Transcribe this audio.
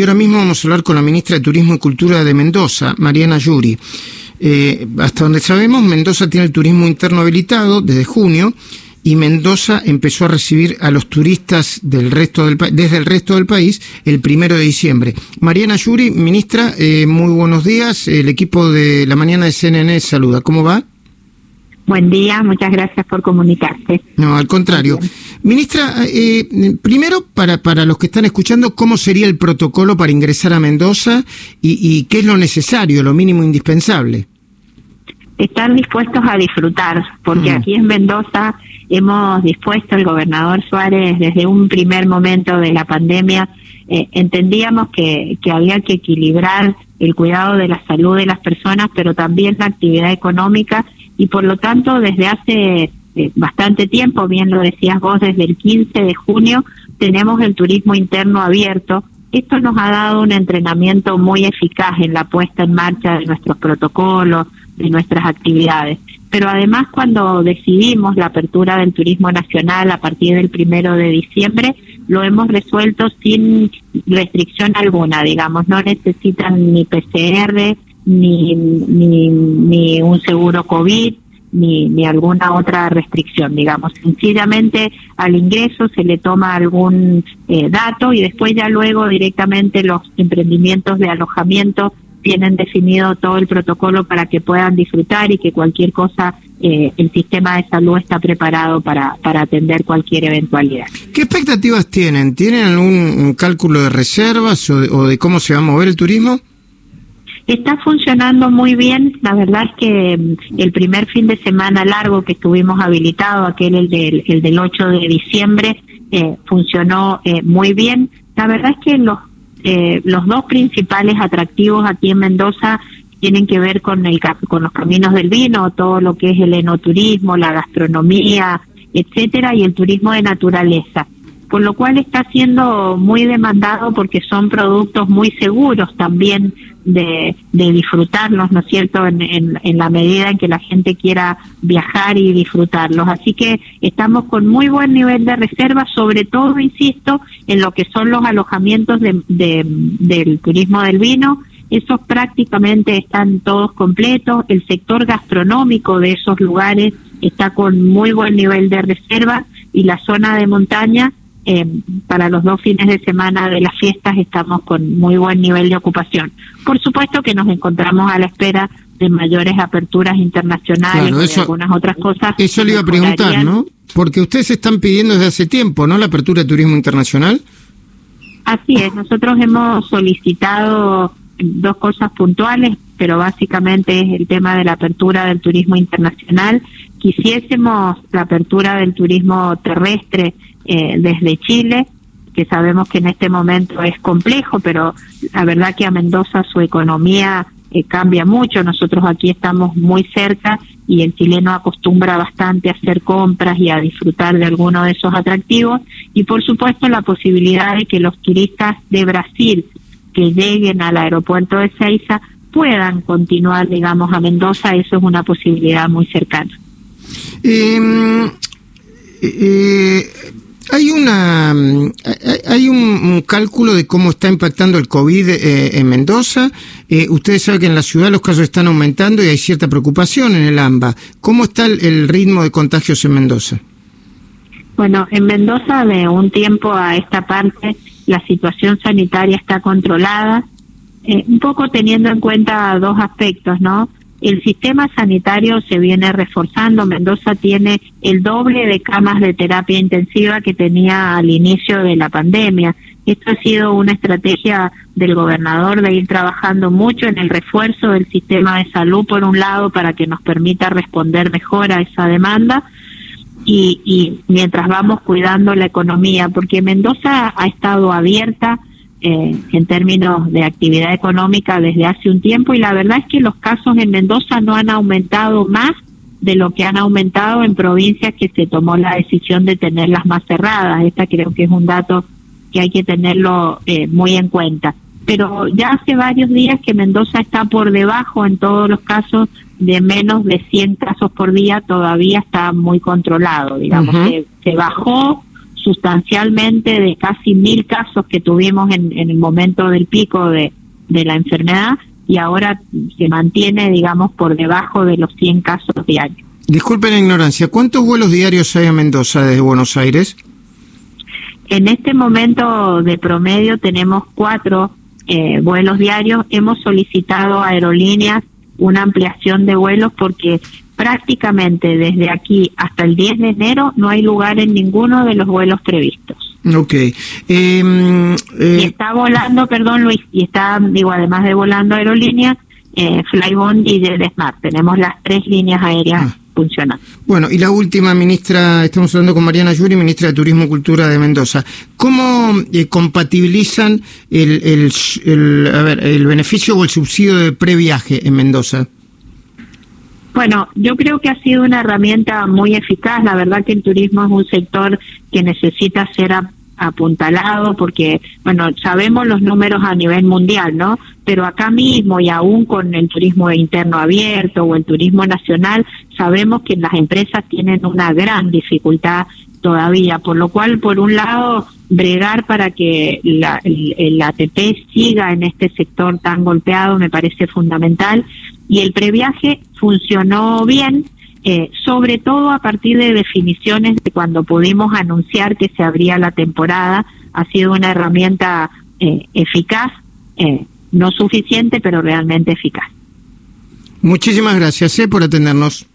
Y ahora mismo vamos a hablar con la ministra de Turismo y Cultura de Mendoza, Mariana Yuri. Eh, hasta donde sabemos, Mendoza tiene el turismo interno habilitado desde junio y Mendoza empezó a recibir a los turistas del resto del desde el resto del país el primero de diciembre. Mariana Yuri, ministra, eh, muy buenos días. El equipo de la mañana de CNN saluda. ¿Cómo va? Buen día, muchas gracias por comunicarte. No, al contrario. Ministra, eh, primero, para, para los que están escuchando, ¿cómo sería el protocolo para ingresar a Mendoza y, qué es lo necesario, lo mínimo indispensable? Estar dispuestos a disfrutar, porque mm. aquí en Mendoza hemos dispuesto, el gobernador Suárez, desde un primer momento de la pandemia, eh, entendíamos que, que había que equilibrar el cuidado de la salud de las personas, pero también la actividad económica y por lo tanto desde hace bastante tiempo, bien lo decías vos, desde el 15 de junio tenemos el turismo interno abierto. Esto nos ha dado un entrenamiento muy eficaz en la puesta en marcha de nuestros protocolos, de nuestras actividades. Pero además cuando decidimos la apertura del turismo nacional a partir del primero de diciembre, lo hemos resuelto sin restricción alguna, digamos, no necesitan ni PCR, ni, ni, ni un seguro COVID, ni, ni alguna otra restricción, digamos. Sencillamente al ingreso se le toma algún eh, dato y después ya luego directamente los emprendimientos de alojamiento tienen definido todo el protocolo para que puedan disfrutar y que cualquier cosa eh, el sistema de salud está preparado para, para atender cualquier eventualidad. ¿Qué expectativas tienen? ¿Tienen algún cálculo de reservas o de cómo se va a mover el turismo? Está funcionando muy bien. La verdad es que mm, el primer fin de semana largo que estuvimos habilitados, aquel el del, el del 8 de diciembre, eh, funcionó eh, muy bien. La verdad es que los, eh, los dos principales atractivos aquí en Mendoza tienen que ver con, el, con los caminos del vino, todo lo que es el enoturismo, la gastronomía, etcétera, y el turismo de naturaleza por lo cual está siendo muy demandado porque son productos muy seguros también de, de disfrutarlos, ¿no es cierto?, en, en, la medida en que la gente quiera viajar y disfrutarlos. Así que estamos con muy buen nivel de reserva, sobre todo, insisto, en lo que son los alojamientos de, del turismo del vino. Esos prácticamente están todos completos. El sector gastronómico de esos lugares está con muy buen nivel de reserva y la zona de montaña eh, para los dos fines de semana de las fiestas estamos con muy buen nivel de ocupación. Por supuesto que nos encontramos a la espera de mayores aperturas internacionales y algunas otras cosas. Eso le iba a preguntar, ¿no? Porque ustedes están pidiendo desde hace tiempo, ¿no? La apertura de turismo internacional. Así es, nosotros hemos solicitado dos cosas puntuales, pero básicamente es el tema de la apertura del turismo internacional. Quisiésemos la apertura del turismo terrestre eh, desde Chile, que sabemos que en este momento es complejo, pero la verdad que a Mendoza su economía eh, cambia mucho. Nosotros aquí estamos muy cerca y el chileno acostumbra bastante a hacer compras y a disfrutar de alguno de esos atractivos. Y por supuesto la posibilidad de que los turistas de Brasil que lleguen al aeropuerto de Ceiza puedan continuar, digamos, a Mendoza. Eso es una posibilidad muy cercana. Em, eh, hay una mm, hay un, cálculo de cómo está impactando el COVID eh, en Mendoza. Eh, ustedes saben que en la ciudad los casos están aumentando y hay cierta preocupación en el AMBA. ¿Cómo está el, ritmo de contagios en Mendoza? Bueno, en Mendoza de un tiempo a esta parte la situación sanitaria está controlada, eh, un poco teniendo en cuenta dos aspectos, ¿no? El sistema sanitario se viene reforzando. Mendoza tiene el doble de camas de terapia intensiva que tenía al inicio de la pandemia. Esto ha sido una estrategia del gobernador de ir trabajando mucho en el refuerzo del sistema de salud, por un lado, para que nos permita responder mejor a esa demanda. Y, y mientras vamos cuidando la economía, porque Mendoza ha estado abierta eh, en términos de actividad económica desde hace un tiempo y la verdad es que los casos en Mendoza no han aumentado más de lo que han aumentado en provincias que se tomó la decisión de tenerlas más cerradas. Esta creo que es un dato que hay que tenerlo eh, muy en cuenta. Pero ya hace varios días que Mendoza está por debajo en todos los casos de menos de 100 casos por día, todavía está muy controlado, digamos, se bajó sustancialmente de casi mil casos que tuvimos en, en el momento del pico de, de la enfermedad y ahora se mantiene, digamos, por debajo de los 100 casos diarios. Disculpen la ignorancia, ¿cuántos vuelos diarios hay a Mendoza desde Buenos Aires? En este momento de promedio tenemos cuatro eh, vuelos diarios. Hemos solicitado a aerolíneas una ampliación de vuelos porque prácticamente desde aquí hasta el 10 de enero no hay lugar en ninguno de los vuelos previstos. Ok. Eh, eh, y está volando, perdón Luis, y está, digo, además de volando aerolínea, eh, Flybond y JetSmart. Tenemos las tres líneas aéreas. Ah. Funcionando. Bueno, y la última, ministra, estamos hablando con Mariana Yuri, ministra de Turismo y Cultura de Mendoza. ¿Cómo eh, compatibilizan el, el, el, a ver, el beneficio o el subsidio de previaje en Mendoza? Bueno, yo creo que ha sido una herramienta muy eficaz. La verdad que el turismo es un sector que necesita ser apuntalado porque, bueno, sabemos los números a nivel mundial, ¿no? Pero acá mismo y aún con el turismo interno abierto o el turismo nacional, sabemos que las empresas tienen una gran dificultad todavía, por lo cual, por un lado, bregar para que la, el, el ATP siga en este sector tan golpeado me parece fundamental y el previaje funcionó bien, eh, sobre todo a partir de definiciones de cuando pudimos anunciar que se abría la temporada, ha sido una herramienta eh, eficaz, eh, no suficiente, pero realmente eficaz. Muchísimas gracias por atendernos.